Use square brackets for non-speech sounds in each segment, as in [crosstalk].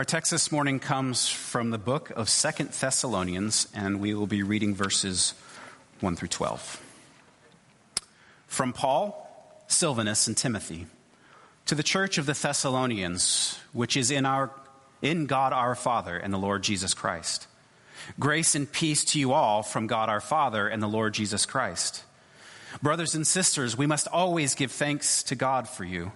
Our text this morning comes from the book of Second Thessalonians, and we will be reading verses 1 through 12. From Paul, Silvanus, and Timothy, to the church of the Thessalonians, which is in, our, in God our Father and the Lord Jesus Christ. Grace and peace to you all from God our Father and the Lord Jesus Christ. Brothers and sisters, we must always give thanks to God for you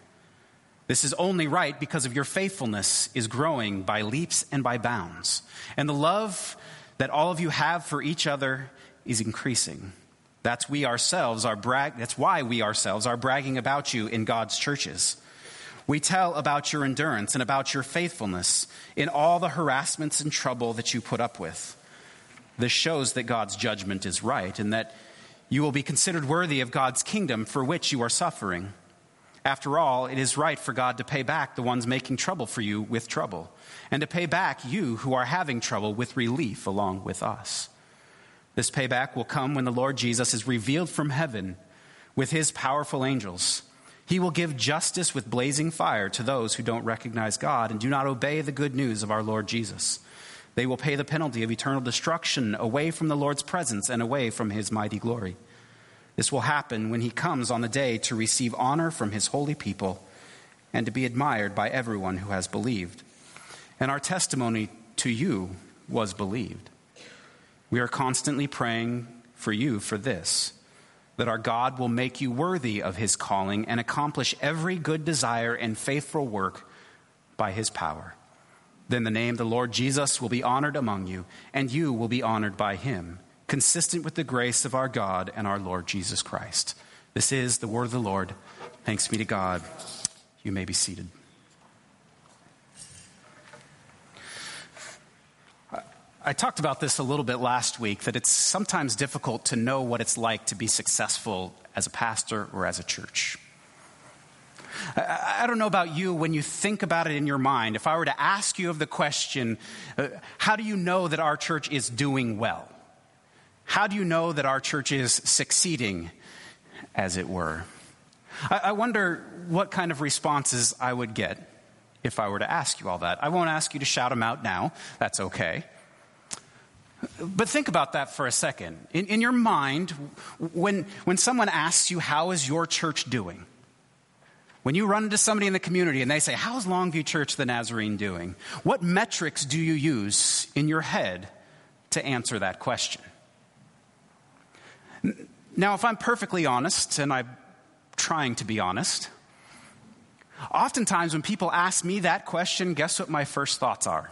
this is only right because of your faithfulness is growing by leaps and by bounds. And the love that all of you have for each other is increasing. That's we ourselves are brag that's why we ourselves are bragging about you in God's churches. We tell about your endurance and about your faithfulness in all the harassments and trouble that you put up with. This shows that God's judgment is right and that you will be considered worthy of God's kingdom for which you are suffering. After all, it is right for God to pay back the ones making trouble for you with trouble, and to pay back you who are having trouble with relief along with us. This payback will come when the Lord Jesus is revealed from heaven with his powerful angels. He will give justice with blazing fire to those who don't recognize God and do not obey the good news of our Lord Jesus. They will pay the penalty of eternal destruction away from the Lord's presence and away from his mighty glory. This will happen when he comes on the day to receive honor from his holy people and to be admired by everyone who has believed. And our testimony to you was believed. We are constantly praying for you for this that our God will make you worthy of his calling and accomplish every good desire and faithful work by his power. Then the name of the Lord Jesus will be honored among you, and you will be honored by him consistent with the grace of our God and our Lord Jesus Christ. This is the word of the Lord. Thanks be to God. You may be seated. I talked about this a little bit last week that it's sometimes difficult to know what it's like to be successful as a pastor or as a church. I don't know about you when you think about it in your mind. If I were to ask you of the question, uh, how do you know that our church is doing well? How do you know that our church is succeeding, as it were? I, I wonder what kind of responses I would get if I were to ask you all that. I won't ask you to shout them out now, that's okay. But think about that for a second. In, in, your mind, when, when someone asks you, How is your church doing? When you run into somebody in the community and they say, How's Longview Church the Nazarene doing? What metrics do you use in your head to answer that question? Now, if I'm perfectly honest, and I'm trying to be honest, oftentimes when people ask me that question, guess what my first thoughts are?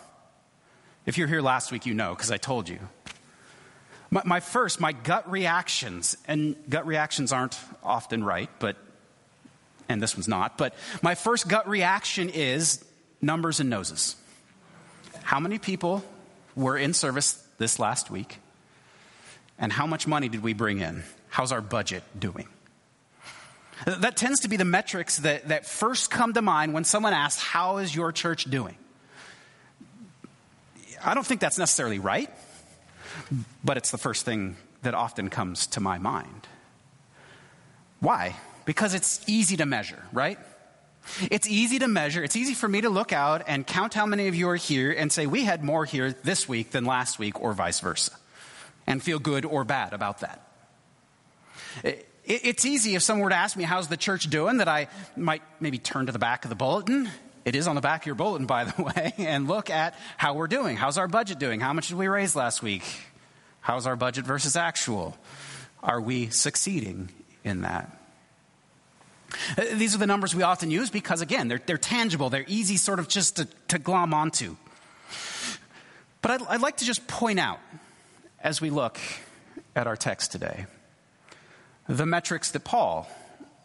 If you're here last week, you know, because I told you. My, my, first, my gut reactions, and gut reactions aren't often right, but, and this one's not, but my first gut reaction is numbers and noses. How many people were in service this last week? And how much money did we bring in? How's our budget doing? That tends to be the metrics that, that first come to mind when someone asks, How is your church doing? I don't think that's necessarily right, but it's the first thing that often comes to my mind. Why? Because it's easy to measure, right? It's easy to measure. It's easy for me to look out and count how many of you are here and say, we had more here this week than last week, or vice versa and feel good or bad about that. it's easy if someone were to ask me, How's the church doing? that I might maybe turn to the back of the bulletin. It is on the back of your bulletin, [laughs] by the way, and look at how we're doing. How's our budget doing? How much did we raise last week? How's our budget versus actual? Are we succeeding in that? These are the numbers we often use because, again, they're, they're tangible. They're easy sort of just to, to glom onto. But I'd, I'd like to just point out as we look at our text today. The metrics that Paul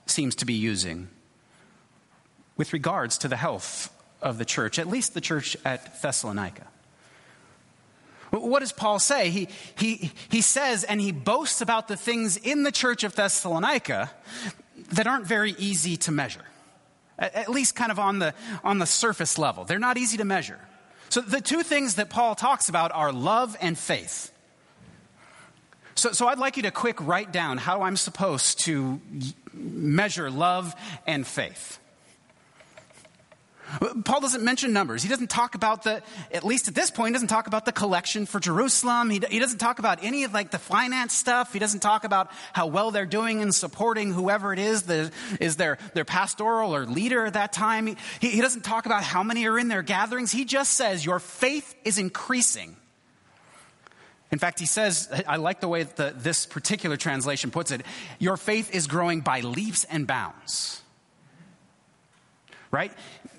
seems to be using with regards to the health of the church, at least the church at Thessalonica. What does Paul say? He, he, he says and he boasts about the things in the church of Thessalonica that aren't very easy to measure, at least kind of on the, on the surface level. They're not easy to measure. So the two things that Paul talks about are love and faith. So, so I'd like you to quick write down how I'm supposed to measure love and faith. Paul doesn't mention numbers. He doesn't talk about the, at least at this point, he doesn't talk about the collection for Jerusalem. He, he doesn't talk about any of like the finance stuff. He doesn't talk about how well they're doing in supporting whoever it is that is their, their pastoral or leader at that time. He, he doesn't talk about how many are in their gatherings. He just says, your faith is increasing. In fact, he says, I like the way that this particular translation puts it, your faith is growing by leaps and bounds right?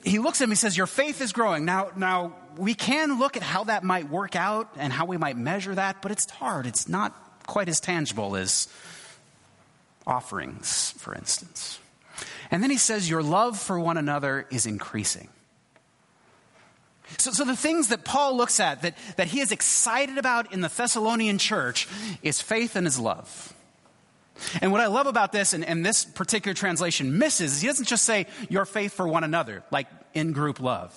He looks at him, he says, Your faith is growing. Now, now, we can look at how that might work out and how we might measure that, but it's hard. It's not quite as tangible as offerings, for instance. And then he says, Your love for one another is increasing. So, so the things that Paul looks at that, that he is excited about in the Thessalonian church is faith and his love. And what I love about this, and, and this particular translation misses, is he doesn't just say your faith for one another, like in group love.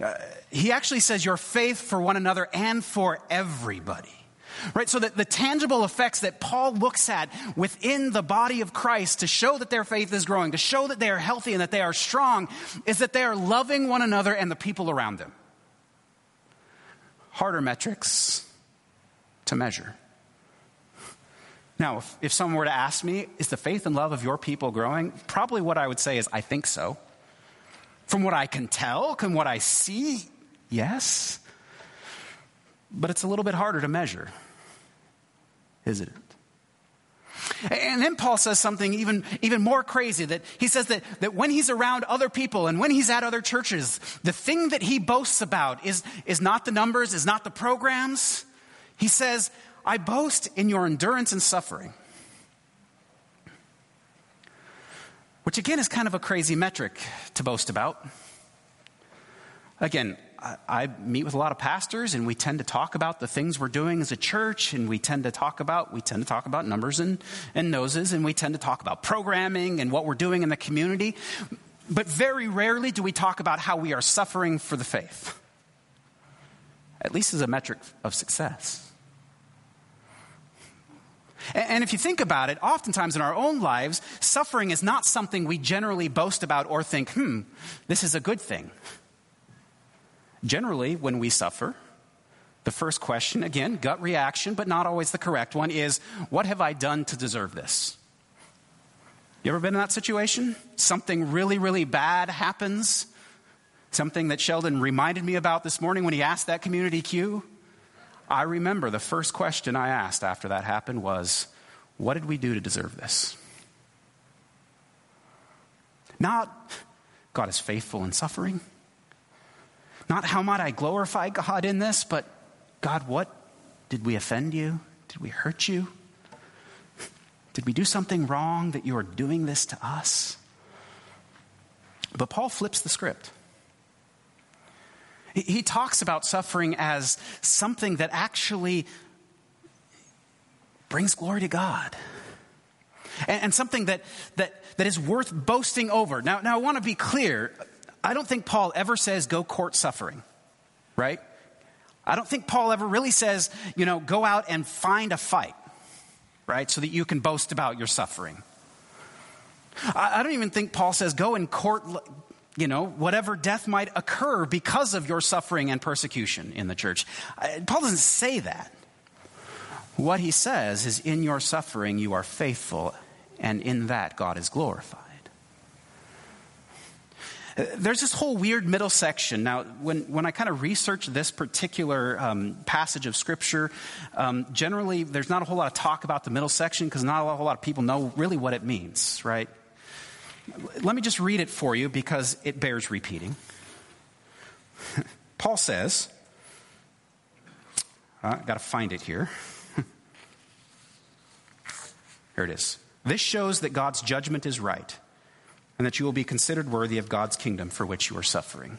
Uh, he actually says your faith for one another and for everybody. Right? So that the tangible effects that Paul looks at within the body of Christ to show that their faith is growing, to show that they are healthy and that they are strong, is that they are loving one another and the people around them. Harder metrics to measure. Now, if, if someone were to ask me, is the faith and love of your people growing? Probably what I would say is, I think so. From what I can tell, from what I see, yes. But it's a little bit harder to measure, And then Paul says something even, even more crazy that he says that, that when he's around other people and when he's at other churches, the thing that he boasts about is, is not the numbers, is not the programs. He says, I boast in your endurance and suffering. Which again is kind of a crazy metric to boast about. Again, I, meet with a lot of pastors and we tend to talk about the things we're doing as a church and we tend to talk about we tend to talk about numbers and, and noses and we tend to talk about programming and what we're doing in the community. But very rarely do we talk about how we are suffering for the faith. At least as a metric of success. And if you think about it, oftentimes in our own lives, suffering is not something we generally boast about or think, hmm, this is a good thing. Generally, when we suffer, the first question, again, gut reaction, but not always the correct one, is what have I done to deserve this? You ever been in that situation? Something really, really bad happens. Something that Sheldon reminded me about this morning when he asked that community Q. I remember the first question I asked after that happened was, What did we do to deserve this? Not, God is faithful in suffering. Not, how might I glorify God in this, but, God, what? Did we offend you? Did we hurt you? Did we do something wrong that you are doing this to us? But Paul flips the script. He talks about suffering as something that actually brings glory to God. And, and something that, that, that is worth boasting over. Now, now, I want to be clear. I don't think Paul ever says go court suffering, right? I don't think Paul ever really says, you know, go out and find a fight, right? So that you can boast about your suffering. I, I don't even think Paul says go and court, you know, whatever death might occur because of your suffering and persecution in the church. Paul doesn't say that. What he says is, in your suffering, you are faithful, and in that, God is glorified. There's this whole weird middle section. Now, when, when I kind of research this particular um, passage of Scripture, um, generally there's not a whole lot of talk about the middle section because not a whole lot of people know really what it means, right? Let me just read it for you because it bears repeating. [laughs] Paul says, uh, I've got to find it here. [laughs] here it is. This shows that God's judgment is right and that you will be considered worthy of God's kingdom for which you are suffering.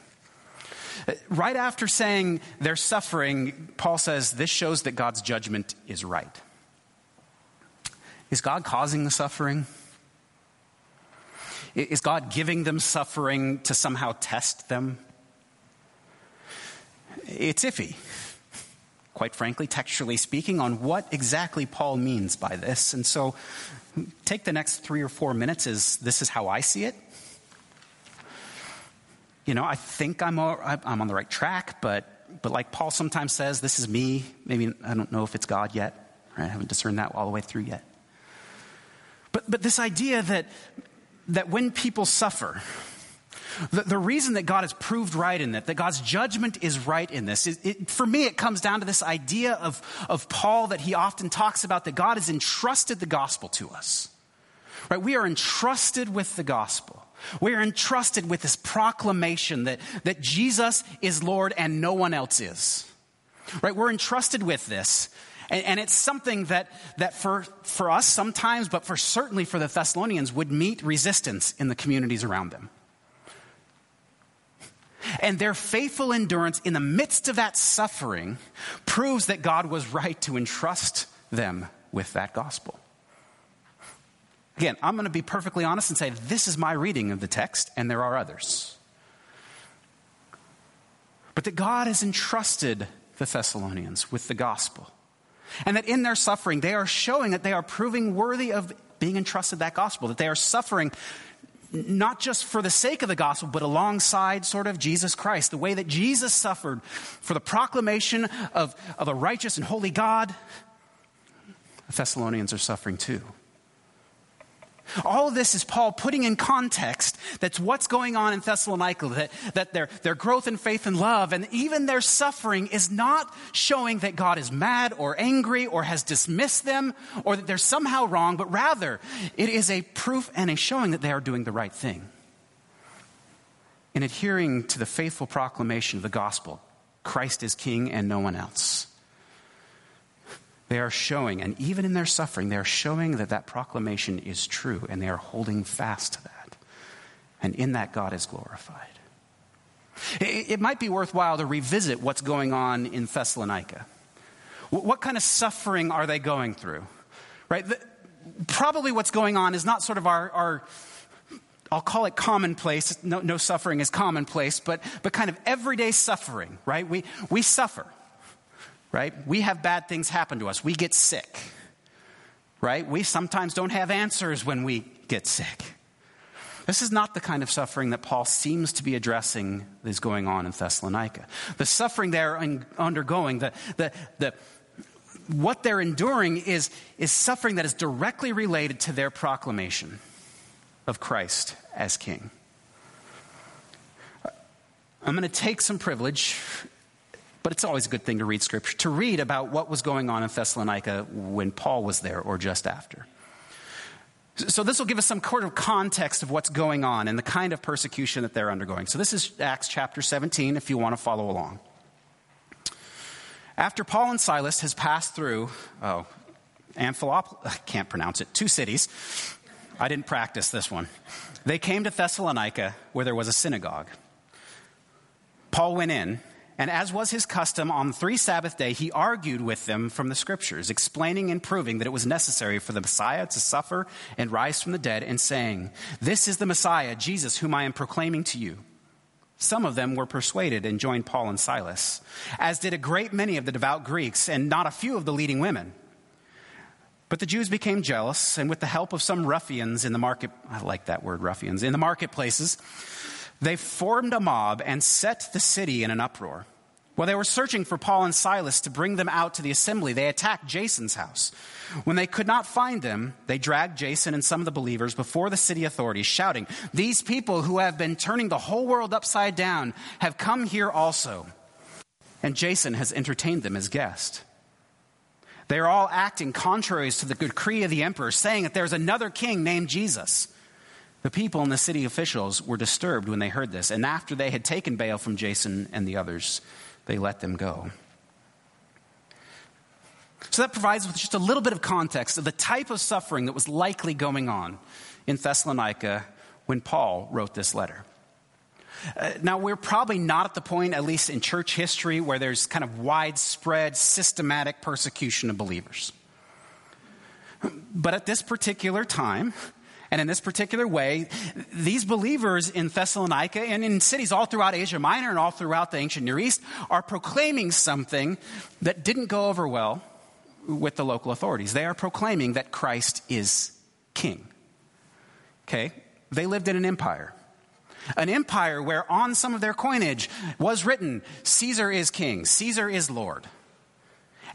Uh, right after saying they're suffering, Paul says this shows that God's judgment is right. Is God causing the suffering? Is God giving them suffering to somehow test them? It's iffy, quite frankly, textually speaking, on what exactly Paul means by this. And so take the next three or four minutes as this is how I see it. you know, I think I'm, I'm on the right track, but, but like Paul sometimes says, this is me. Maybe I don't know if it's God yet. Right? I haven't discerned that all the way through yet. But, but this idea that, that when people suffer, the, the, reason that God has proved right in that, that God's judgment is right in this, is, it, for me, it comes down to this idea of, of Paul that he often talks about that God has entrusted the gospel to us. Right? We are entrusted with the gospel. We are entrusted with this proclamation that, that Jesus is Lord and no one else is. Right? We're entrusted with this. And, and, it's something that, that for, for us sometimes, but for certainly for the Thessalonians, would meet resistance in the communities around them. And their faithful endurance in the midst of that suffering proves that God was right to entrust them with that gospel. Again, I'm going to be perfectly honest and say this is my reading of the text, and there are others. But that God has entrusted the Thessalonians with the gospel. And that in their suffering, they are showing that they are proving worthy of being entrusted that gospel, that they are suffering not just for the sake of the gospel, but alongside sort of Jesus Christ. The way that Jesus suffered for the proclamation of, of a righteous and holy God, the Thessalonians are suffering too. All of this is Paul putting in context that's what's going on in Thessalonica, that, that their, their growth in faith and love, and even their suffering is not showing that God is mad or angry or has dismissed them or that they're somehow wrong, but rather it is a proof and a showing that they are doing the right thing. In adhering to the faithful proclamation of the gospel, Christ is king and no one else. They are showing, and even in their suffering, they are showing that that proclamation is true, and they are holding fast to that. And in that, God is glorified. It, might be worthwhile to revisit what's going on in Thessalonica. What kind of suffering are they going through? Right? Probably what's going on is not sort of our, our I'll call it commonplace. No, no suffering is commonplace, but, but kind of everyday suffering, right? We, we suffer right? We have bad things happen to us. We get sick, right? We sometimes don't have answers when we get sick. This is not the kind of suffering that Paul seems to be addressing is going on in Thessalonica. The suffering they're undergoing, the, the, the, what they're enduring is, is suffering that is directly related to their proclamation of Christ as King. I'm going to take some privilege but it's always a good thing to read scripture, to read about what was going on in Thessalonica when Paul was there or just after. So, this will give us some sort of context of what's going on and the kind of persecution that they're undergoing. So, this is Acts chapter 17, if you want to follow along. After Paul and Silas has passed through, oh, Amphilop, I can't pronounce it, two cities. I didn't practice this one. They came to Thessalonica where there was a synagogue. Paul went in and as was his custom, on the three Sabbath day, he argued with them from the scriptures, explaining and proving that it was necessary for the Messiah to suffer and rise from the dead, and saying, This is the Messiah, Jesus, whom I am proclaiming to you. Some of them were persuaded and joined Paul and Silas, as did a great many of the devout Greeks, and not a few of the leading women. But the Jews became jealous, and with the help of some ruffians in the market, I like that word, ruffians, in the marketplaces, they formed a mob and set the city in an uproar. While they were searching for Paul and Silas to bring them out to the assembly, they attacked Jason's house. When they could not find them, they dragged Jason and some of the believers before the city authorities, shouting, These people who have been turning the whole world upside down have come here also. And Jason has entertained them as guest. They are all acting contrary to the decree of the emperor, saying that there's another king named Jesus. The people and the city officials were disturbed when they heard this, and after they had taken bail from Jason and the others, they let them go. So that provides with just a little bit of context of the type of suffering that was likely going on in Thessalonica when Paul wrote this letter. Uh, now, we're probably not at the point, at least in church history, where there's kind of widespread, systematic persecution of believers. But at this particular time, and in this particular way, these believers in Thessalonica and in cities all throughout Asia Minor and all throughout the ancient Near East are proclaiming something that didn't go over well with the local authorities. They are proclaiming that Christ is king. Okay? They lived in an empire. An empire where on some of their coinage was written, Caesar is king, Caesar is Lord.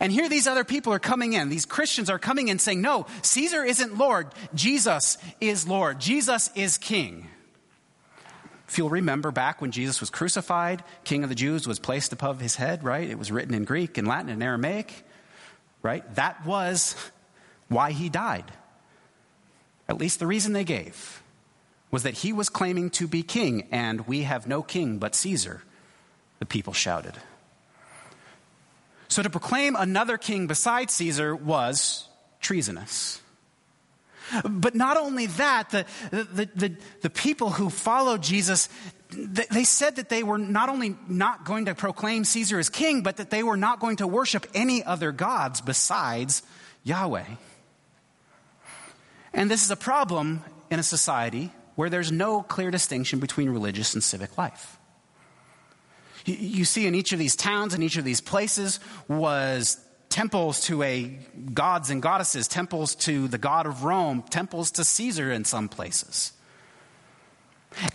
And here these other people are coming in. These Christians are coming in saying, no, Caesar isn't Lord. Jesus is Lord. Jesus is king. If you'll remember back when Jesus was crucified, King of the Jews was placed above his head, right? It was written in Greek and Latin and Aramaic, right? That was why he died. At least the reason they gave was that he was claiming to be king, and we have no king but Caesar, the people shouted. So to proclaim another king besides Caesar was treasonous. But not only that, the, the, the, the, people who followed Jesus, they said that they were not only not going to proclaim Caesar as king, but that they were not going to worship any other gods besides Yahweh. And this is a problem in a society where there's no clear distinction between religious and civic life. You see, in each of these towns, in each of these places, was temples to a gods and goddesses, temples to the god of Rome, temples to Caesar in some places.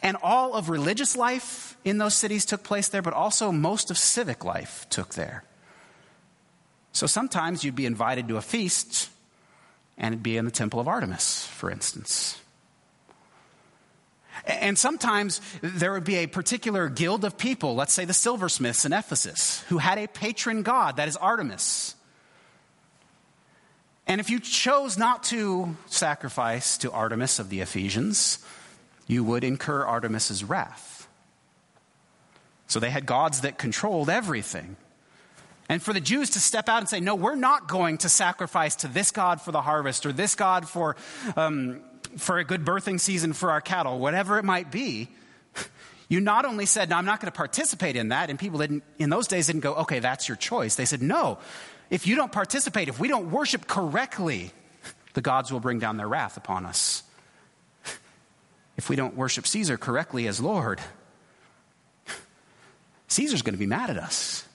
And all of religious life in those cities took place there, but also most of civic life took there. So sometimes you'd be invited to a feast and it'd be in the temple of Artemis, for instance. And sometimes there would be a particular guild of people, let's say the silversmiths in Ephesus, who had a patron god, that is Artemis. And if you chose not to sacrifice to Artemis of the Ephesians, you would incur Artemis's wrath. So they had gods that controlled everything. And for the Jews to step out and say, no, we're not going to sacrifice to this God for the harvest or this God for, um, for a good birthing season for our cattle, whatever it might be, [laughs] you not only said, no, I'm not going to participate in that, and people didn't, in those days didn't go, okay, that's your choice. They said, no, if you don't participate, if we don't worship correctly, [laughs] the gods will bring down their wrath upon us. [laughs] If we don't worship Caesar correctly as Lord, Caesar's going to be mad at us.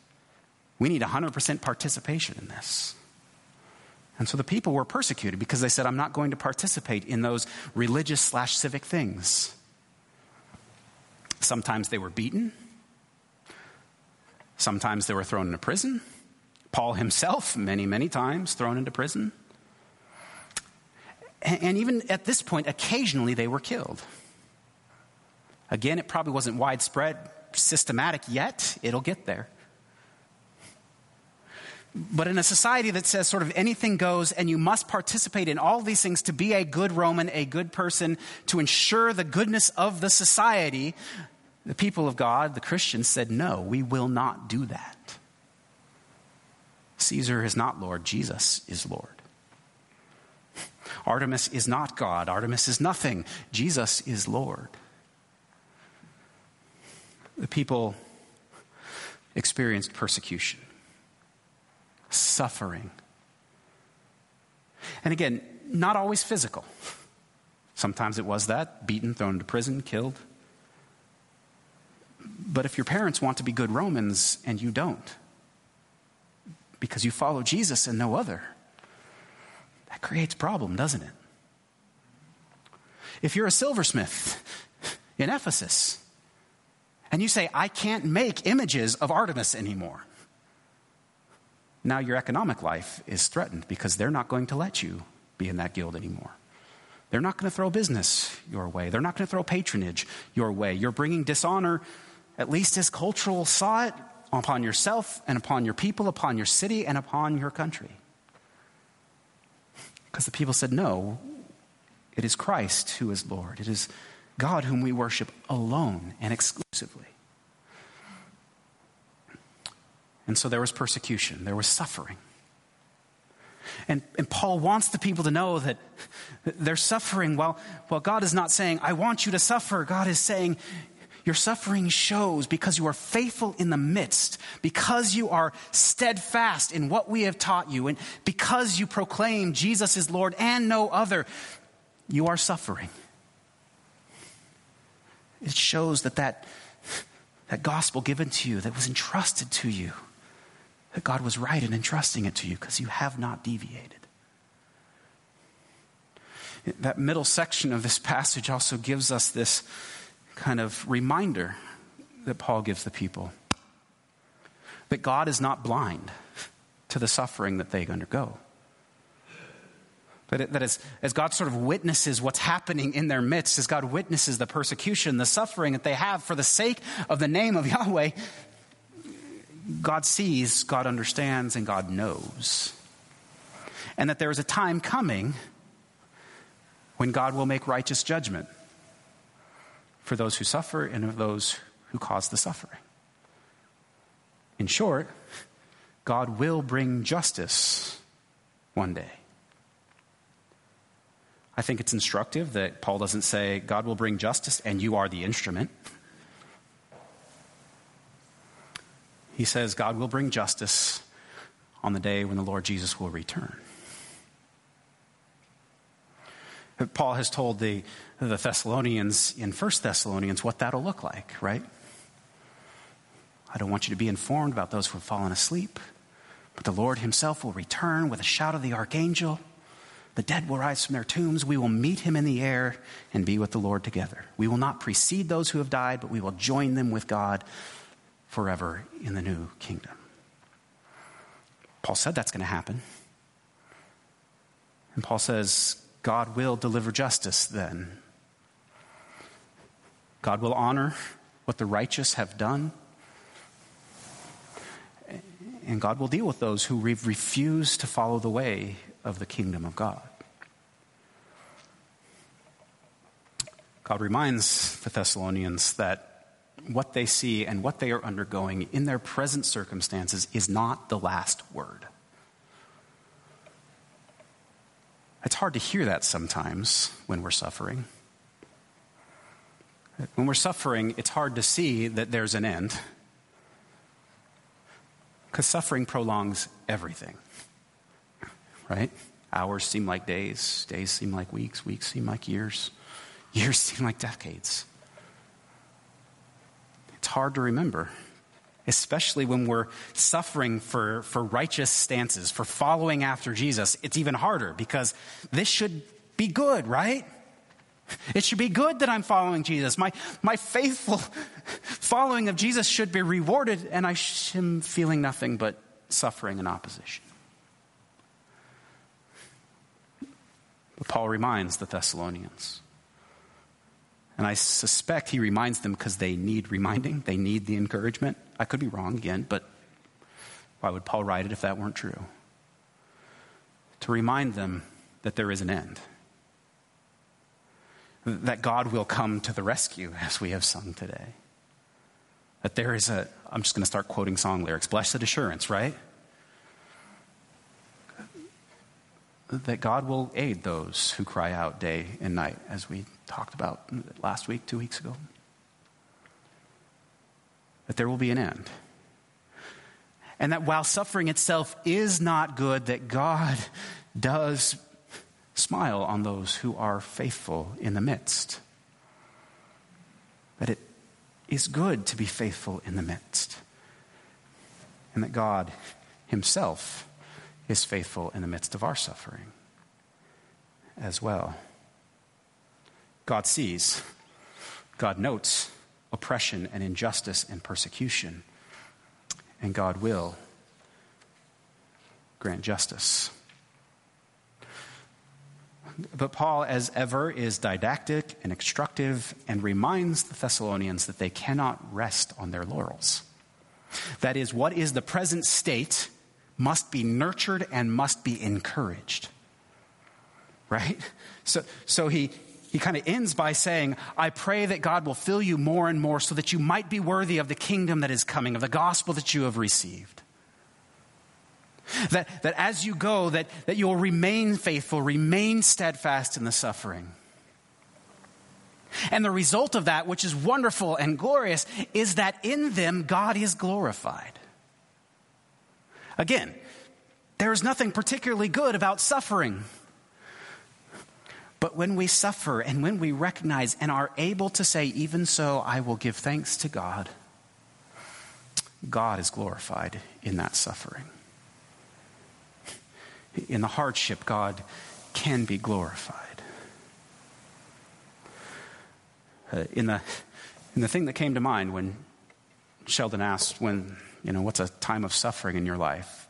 We need 100% participation in this. And so the people were persecuted because they said, I'm not going to participate in those religious slash civic things. Sometimes they were beaten. Sometimes they were thrown into prison. Paul himself, many, many times, thrown into prison. And even at this point, occasionally they were killed. Again, it probably wasn't widespread, systematic yet. It'll get there. But in a society that says sort of anything goes and you must participate in all these things to be a good Roman, a good person, to ensure the goodness of the society, the people of God, the Christians, said, no, we will not do that. Caesar is not Lord, Jesus is Lord. Artemis is not God, Artemis is nothing, Jesus is Lord. The people experienced persecution suffering. And again, not always physical. Sometimes it was that beaten, thrown into prison, killed. But if your parents want to be good Romans and you don't, because you follow Jesus and no other, that creates problem, doesn't it? If you're a silversmith in Ephesus and you say, I can't make images of Artemis anymore, now your economic life is threatened because they're not going to let you be in that guild anymore. They're not going to throw business your way. They're not going to throw patronage your way. You're bringing dishonor, at least as cultural saw it, upon yourself and upon your people, upon your city and upon your country. Because the people said, no, it is Christ who is Lord. It is God whom we worship alone and exclusively. And so there was persecution, there was suffering. And, and Paul wants the people to know that they're suffering while, while God is not saying, I want you to suffer. God is saying, Your suffering shows because you are faithful in the midst, because you are steadfast in what we have taught you, and because you proclaim Jesus is Lord and no other, you are suffering. It shows that that, that gospel given to you, that was entrusted to you, that God was right in entrusting it to you because you have not deviated. That middle section of this passage also gives us this kind of reminder that Paul gives the people that God is not blind to the suffering that they undergo. That, that as, as God sort of witnesses what's happening in their midst, as God witnesses the persecution, the suffering that they have for the sake of the name of Yahweh, God sees, God understands, and God knows. And that there is a time coming when God will make righteous judgment for those who suffer and of those who cause the suffering. In short, God will bring justice one day. I think it's instructive that Paul doesn't say, God will bring justice and you are the instrument. He says, God will bring justice on the day when the Lord Jesus will return. Paul has told the, the Thessalonians in 1 Thessalonians what that'll look like, right? I don't want you to be informed about those who have fallen asleep, but the Lord himself will return with a shout of the archangel. The dead will rise from their tombs. We will meet him in the air and be with the Lord together. We will not precede those who have died, but we will join them with God forever in the new kingdom. Paul said that's going to happen. And Paul says, God will deliver justice then. God will honor what the righteous have done. And God will deal with those who refuse to follow the way of the kingdom of God. God reminds the Thessalonians that what they see and what they are undergoing in their present circumstances is not the last word. It's hard to hear that sometimes when we're suffering. When we're suffering, it's hard to see that there's an end. Because suffering prolongs everything, right? Hours seem like days, days seem like weeks, weeks seem like years, years seem like decades. It's hard to remember especially when we're suffering for, for righteous stances, for following after Jesus, it's even harder because this should be good, right? It should be good that I'm following Jesus. My, my faithful [laughs] following of Jesus should be rewarded, and I am feeling nothing but suffering and opposition. But Paul reminds the Thessalonians and I suspect he reminds them because they need reminding, they need the encouragement. I could be wrong again, but why would Paul write it if that weren't true? To remind them that there is an end, that God will come to the rescue, as we have sung today. That there is a, I'm just going to start quoting song lyrics, blessed assurance, right? That God will aid those who cry out day and night, as we talked about last week, two weeks ago. That there will be an end. And that while suffering itself is not good, that God does smile on those who are faithful in the midst. That it is good to be faithful in the midst. And that God Himself is faithful in the midst of our suffering as well. God sees, God notes oppression and injustice and persecution, and God will grant justice. But Paul, as ever, is didactic and instructive and reminds the Thessalonians that they cannot rest on their laurels. That is, what is the present state must be nurtured and must be encouraged. Right? So, so he, he kind of ends by saying, I pray that God will fill you more and more so that you might be worthy of the kingdom that is coming, of the gospel that you have received. That, that as you go, that, that you'll remain faithful, remain steadfast in the suffering. And the result of that, which is wonderful and glorious, is that in them God is glorified. Again, there is nothing particularly good about suffering. But when we suffer and when we recognize and are able to say, even so, I will give thanks to God, God is glorified in that suffering. In the hardship, God can be glorified. Uh, in the And the thing that came to mind when Sheldon asked, when, you know, what's a time of suffering in your life?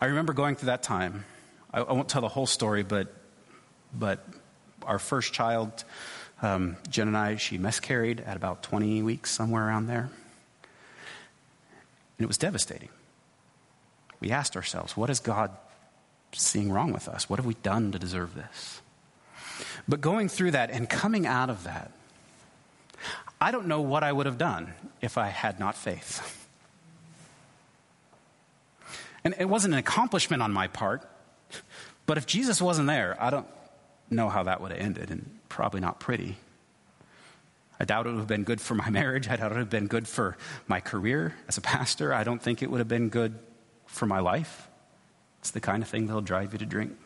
I remember going through that time. I, I won't tell the whole story, but, but our first child, um, Jen and I, she miscarried at about 20 weeks, somewhere around there. And it was devastating. We asked ourselves, what is God seeing wrong with us? What have we done to deserve this? But going through that and coming out of that, I don't know what I would have done if I had not faith. And it wasn't an accomplishment on my part, but if Jesus wasn't there, I don't know how that would have ended, and probably not pretty. I doubt it would have been good for my [laughs] marriage. I doubt it would have been good for my career as a pastor. I don't think it would have been good for my life. It's the kind of thing that'll drive you to drink.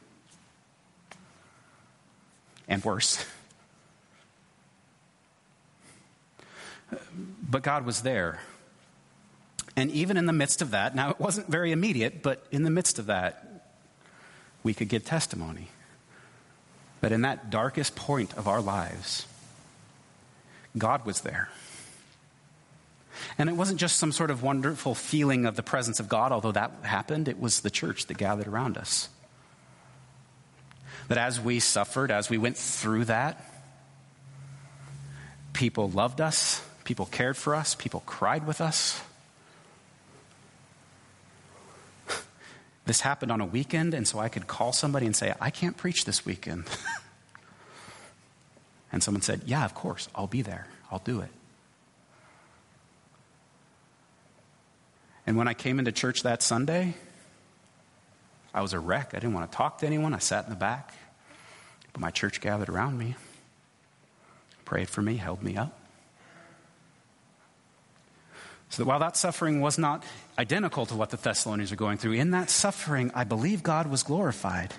And worse. But God was there. And even in the midst of that, now it wasn't very immediate, but in the midst of that, we could give testimony. That in that darkest point of our lives, God was there. And it wasn't just some sort of wonderful feeling of the presence of God, although that happened, it was the church that gathered around us. That as we suffered, as we went through that, people loved us, people cared for us, people cried with us. This happened on a weekend, and so I could call somebody and say, I can't preach this weekend. [laughs] and someone said, Yeah, of course, I'll be there, I'll do it. And when I came into church that Sunday, I was a wreck. I didn't want to talk to anyone. I sat in the back. But my church gathered around me, prayed for me, held me up. So that while that suffering was not identical to what the Thessalonians are going through, in that suffering, I believe God was glorified.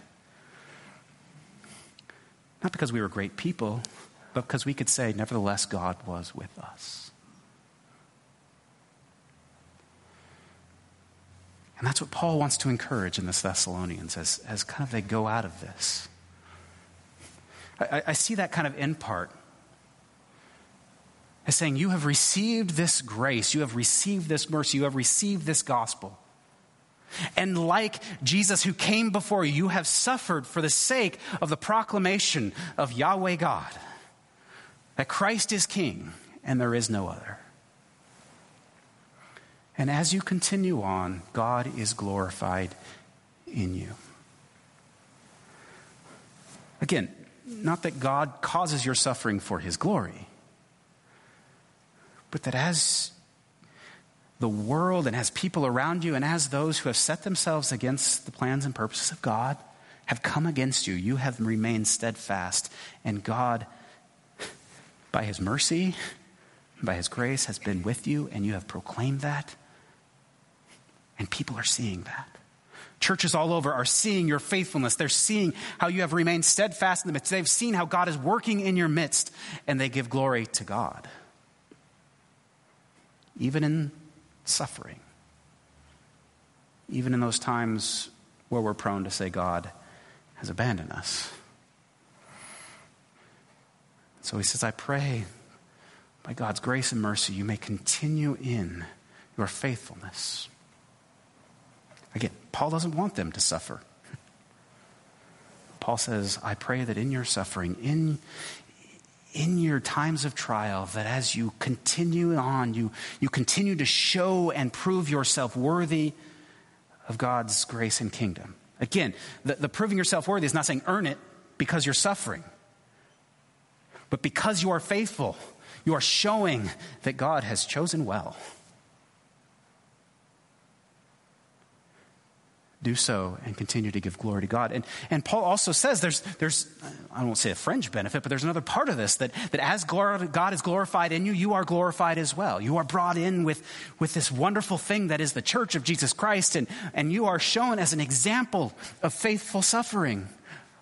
Not because we were great people, but because we could say, nevertheless, God was with us. And that's what Paul wants to encourage in the Thessalonians as, as kind of they go out of this. I, I see that kind of end part as saying, You have received this grace, you have received this mercy, you have received this gospel. And like Jesus who came before you, you have suffered for the sake of the proclamation of Yahweh God, that Christ is King and there is no other. And as you continue on, God is glorified in you. Again, not that God causes your suffering for his glory, but that as the world and as people around you and as those who have set themselves against the plans and purposes of God have come against you, you have remained steadfast. And God, by his mercy, by his grace, has been with you, and you have proclaimed that. And people are seeing that. Churches all over are seeing your faithfulness. They're seeing how you have remained steadfast in the midst. They've seen how God is working in your midst, and they give glory to God. Even in suffering, even in those times where we're prone to say God has abandoned us. So he says, I pray by God's grace and mercy, you may continue in your faithfulness. Again, Paul doesn't want them to suffer. Paul says, I pray that in your suffering, in, in your times of trial, that as you continue on, you, you continue to show and prove yourself worthy of God's grace and kingdom. Again, the, the proving yourself worthy is not saying earn it because you're suffering, but because you are faithful, you are showing that God has chosen well. Do so and continue to give glory to God. And, and Paul also says there's, there's, I won't say a fringe benefit, but there's another part of this that, that as God is glorified in you, you are glorified as well. You are brought in with, with this wonderful thing that is the church of Jesus Christ, and, and you are shown as an example of faithful suffering.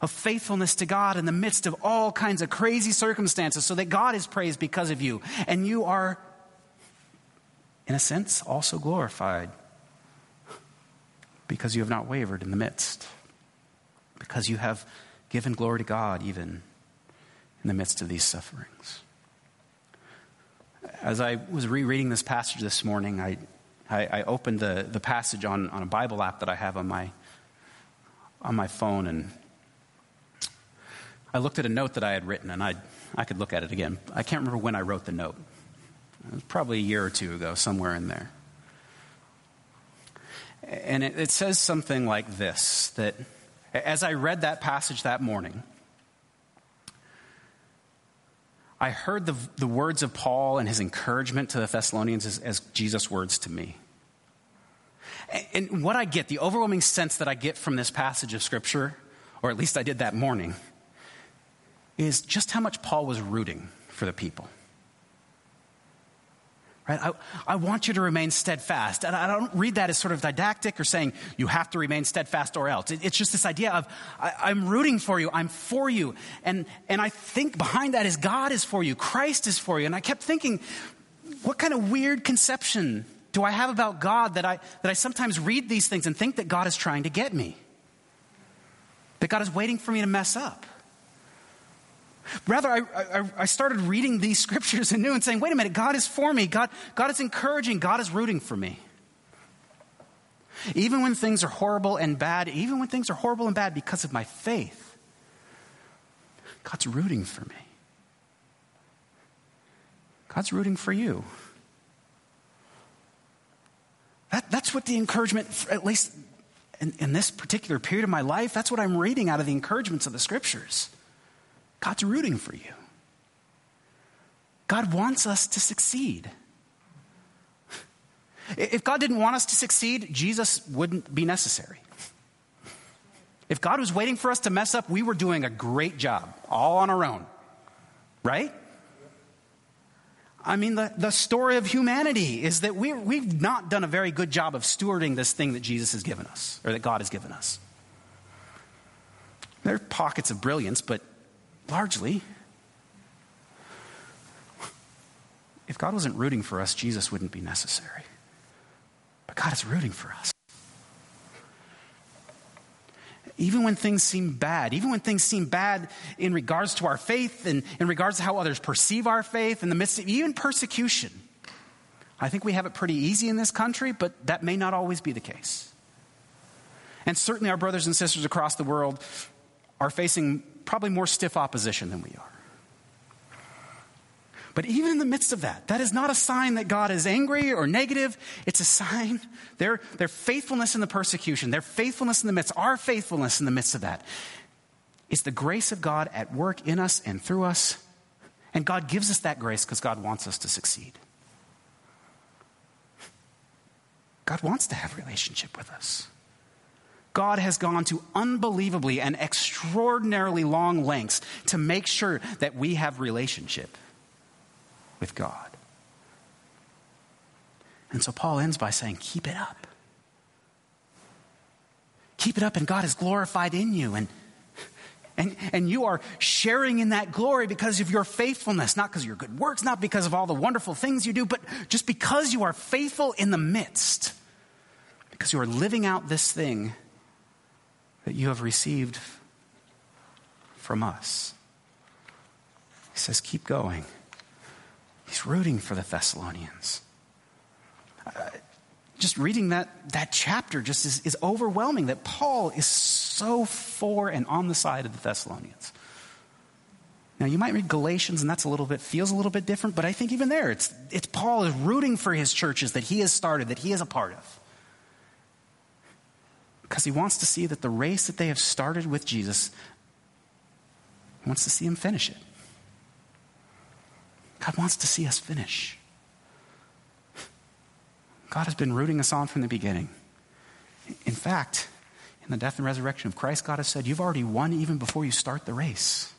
Of faithfulness to God in the midst of all kinds of crazy circumstances, so that God is praised because of you. And you are, in a sense, also glorified because you have not wavered in the midst, because you have given glory to God even in the midst of these sufferings. As I was rereading this passage this morning, I, I, I, opened the, the passage on, on a Bible app that I have on my, on my phone, and I looked at a note that I had written, and I, I could look at it again. I can't remember when I wrote the note. It was probably a year or two ago, somewhere in there. And it, it says something like this that as I read that passage that morning, I heard the, the words of Paul and his encouragement to the Thessalonians as, as Jesus' words to me. And, and what I get, the overwhelming sense that I get from this passage of Scripture, or at least I did that morning, is just how much Paul was rooting for the people. Right? I, I want you to remain steadfast. And I don't read that as sort of didactic or saying you have to remain steadfast or else. It, it's just this idea of I, am rooting for you, I'm for you. And, and I think behind that is God is for you, Christ is for you. And I kept thinking, what kind of weird conception do I have about God that I, that I sometimes read these things and think that God is trying to get me? That God is waiting for me to mess up? Rather, I, I, I, started reading these scriptures anew and saying, wait a minute, God is for me. God, God is encouraging. God is rooting for me. Even when things are horrible and bad, even when things are horrible and bad because of my faith, God's rooting for me. God's rooting for you. That, that's what the encouragement, at least in, in this particular period of my life, that's what I'm reading out of the encouragements of the scriptures. God's rooting for you. God wants us to succeed. If God didn't want us to succeed, Jesus wouldn't be necessary. If God was waiting for us to mess up, we were doing a great job, all on our own. Right? I mean, the, the story of humanity is that we, we've not done a very good job of stewarding this thing that Jesus has given us, or that God has given us. There are pockets of brilliance, but largely, if God wasn't rooting for us, Jesus wouldn't be necessary. But God is rooting for us. Even when things seem bad, even when things seem bad in regards to our faith and in regards to how others perceive our faith, in the midst of even persecution. I think we have it pretty easy in this country, but that may not always be the case. And certainly our brothers and sisters across the world are facing probably more stiff opposition than we are. But even in the midst of that, that is not a sign that God is angry or negative. It's a sign, their, their faithfulness in the persecution, their faithfulness in the midst, our faithfulness in the midst of that. It's the grace of God at work in us and through us. And God gives us that grace because God wants us to succeed. God wants to have a relationship with us. God has gone to unbelievably and extraordinarily long lengths to make sure that we have relationship with God. And so Paul ends by saying, Keep it up. Keep it up, and God is glorified in you. And, and, and you are sharing in that glory because of your faithfulness, not because of your good works, not because of all the wonderful things you do, but just because you are faithful in the midst. Because you are living out this thing that you have received from us. He says, Keep going. He's rooting for the Thessalonians. Uh, just reading that, that chapter just is, is overwhelming that Paul is so for and on the side of the Thessalonians. Now, you might read Galatians, and that's a little bit, feels a little bit different, but I think even there, it's, it's Paul is rooting for his churches that he has started, that he is a part of because he wants to see that the race that they have started with Jesus, wants to see him finish it. God wants to see us finish. God has been rooting us on from the beginning. In fact, in the death and resurrection of Christ, God has said, You've already won even before you start the race.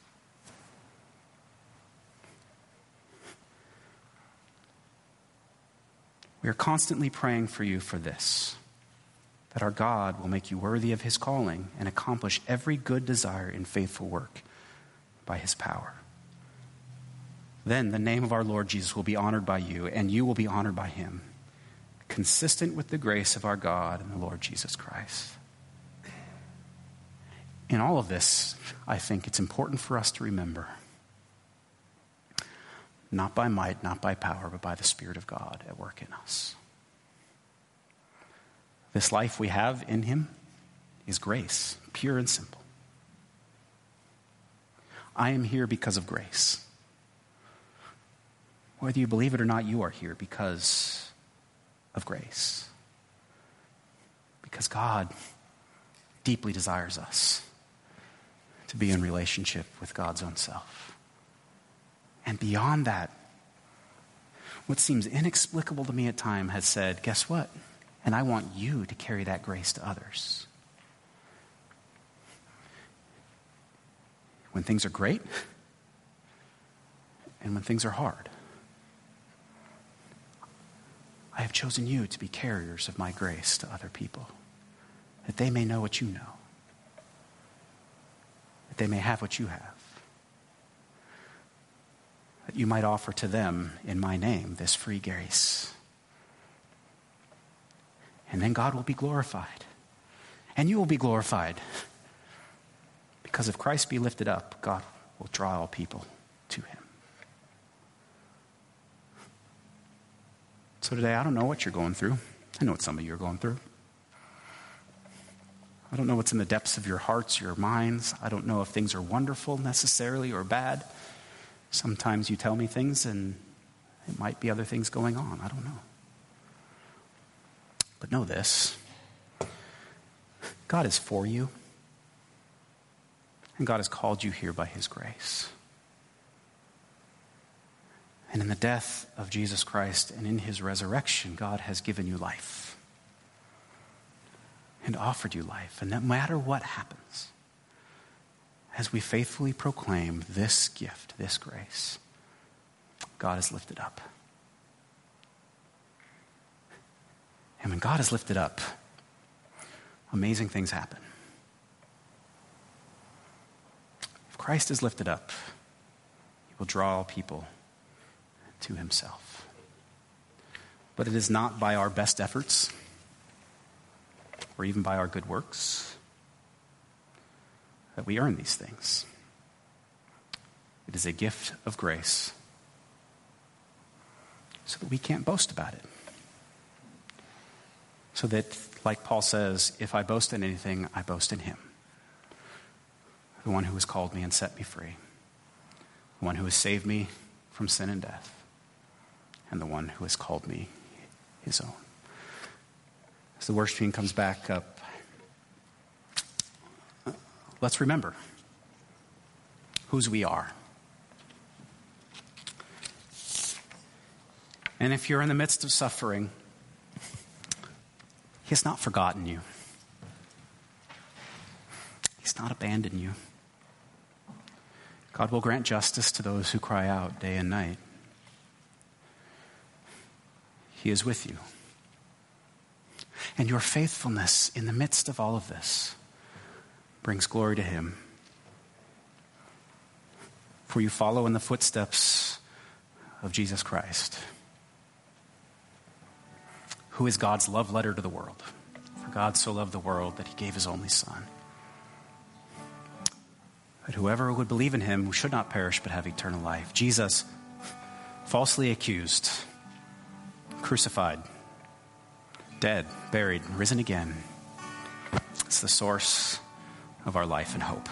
We are constantly praying for you for this that our God will make you worthy of his calling and accomplish every good desire in faithful work by his power. Then the name of our Lord Jesus will be honored by you, and you will be honored by him, consistent with the grace of our God and the Lord Jesus Christ. In all of this, I think it's important for us to remember not by might, not by power, but by the Spirit of God at work in us. This life we have in Him is grace, pure and simple. I am here because of grace. Whether you believe it or not, you are here because of grace. Because God deeply desires us to be in relationship with God's own self. And beyond that, what seems inexplicable to me at times has said, guess what? And I want you to carry that grace to others. When things are great and when things are hard. I have chosen you to be carriers of my grace to other people, that they may know what you know, that they may have what you have, that you might offer to them in my name this free grace. And then God will be glorified, and you will be glorified. Because if Christ be lifted up, God will draw all people to him. So today, I don't know what you're going through. I know what some of you are going through. I don't know what's in the depths of your hearts, your minds. I don't know if things are wonderful necessarily or bad. Sometimes you tell me things and it might be other things going on. I don't know. But know this God is for you. And God has called you here by His grace. And in the death of Jesus Christ and in His resurrection, God has given you life and offered you life. And no matter what happens, as we faithfully proclaim this gift, this grace, God is lifted up. And when God is lifted up, amazing things happen. If Christ is lifted up, he will draw people to himself. But it is not by our best efforts or even by our good works that we earn these things. It is a gift of grace so that we can't boast about it. So that, like Paul says, if I boast in anything, I boast in him the one who has called me and set me free, the one who has saved me from sin and death, and the one who has called me his own. As the worship team comes back up, let's remember whose we are. And if you're in the midst of suffering, He has not forgotten you. He's not abandoned you. God will grant justice to those who cry out day and night. He is with you. And your faithfulness in the midst of all of this brings glory to Him. For you follow in the footsteps of Jesus Christ, who is God's love letter to the world. For God so loved the world that He gave His only Son that whoever would believe in him should not perish but have eternal life. Jesus, falsely accused, crucified, dead, buried, risen again. It's the source of our life and hope.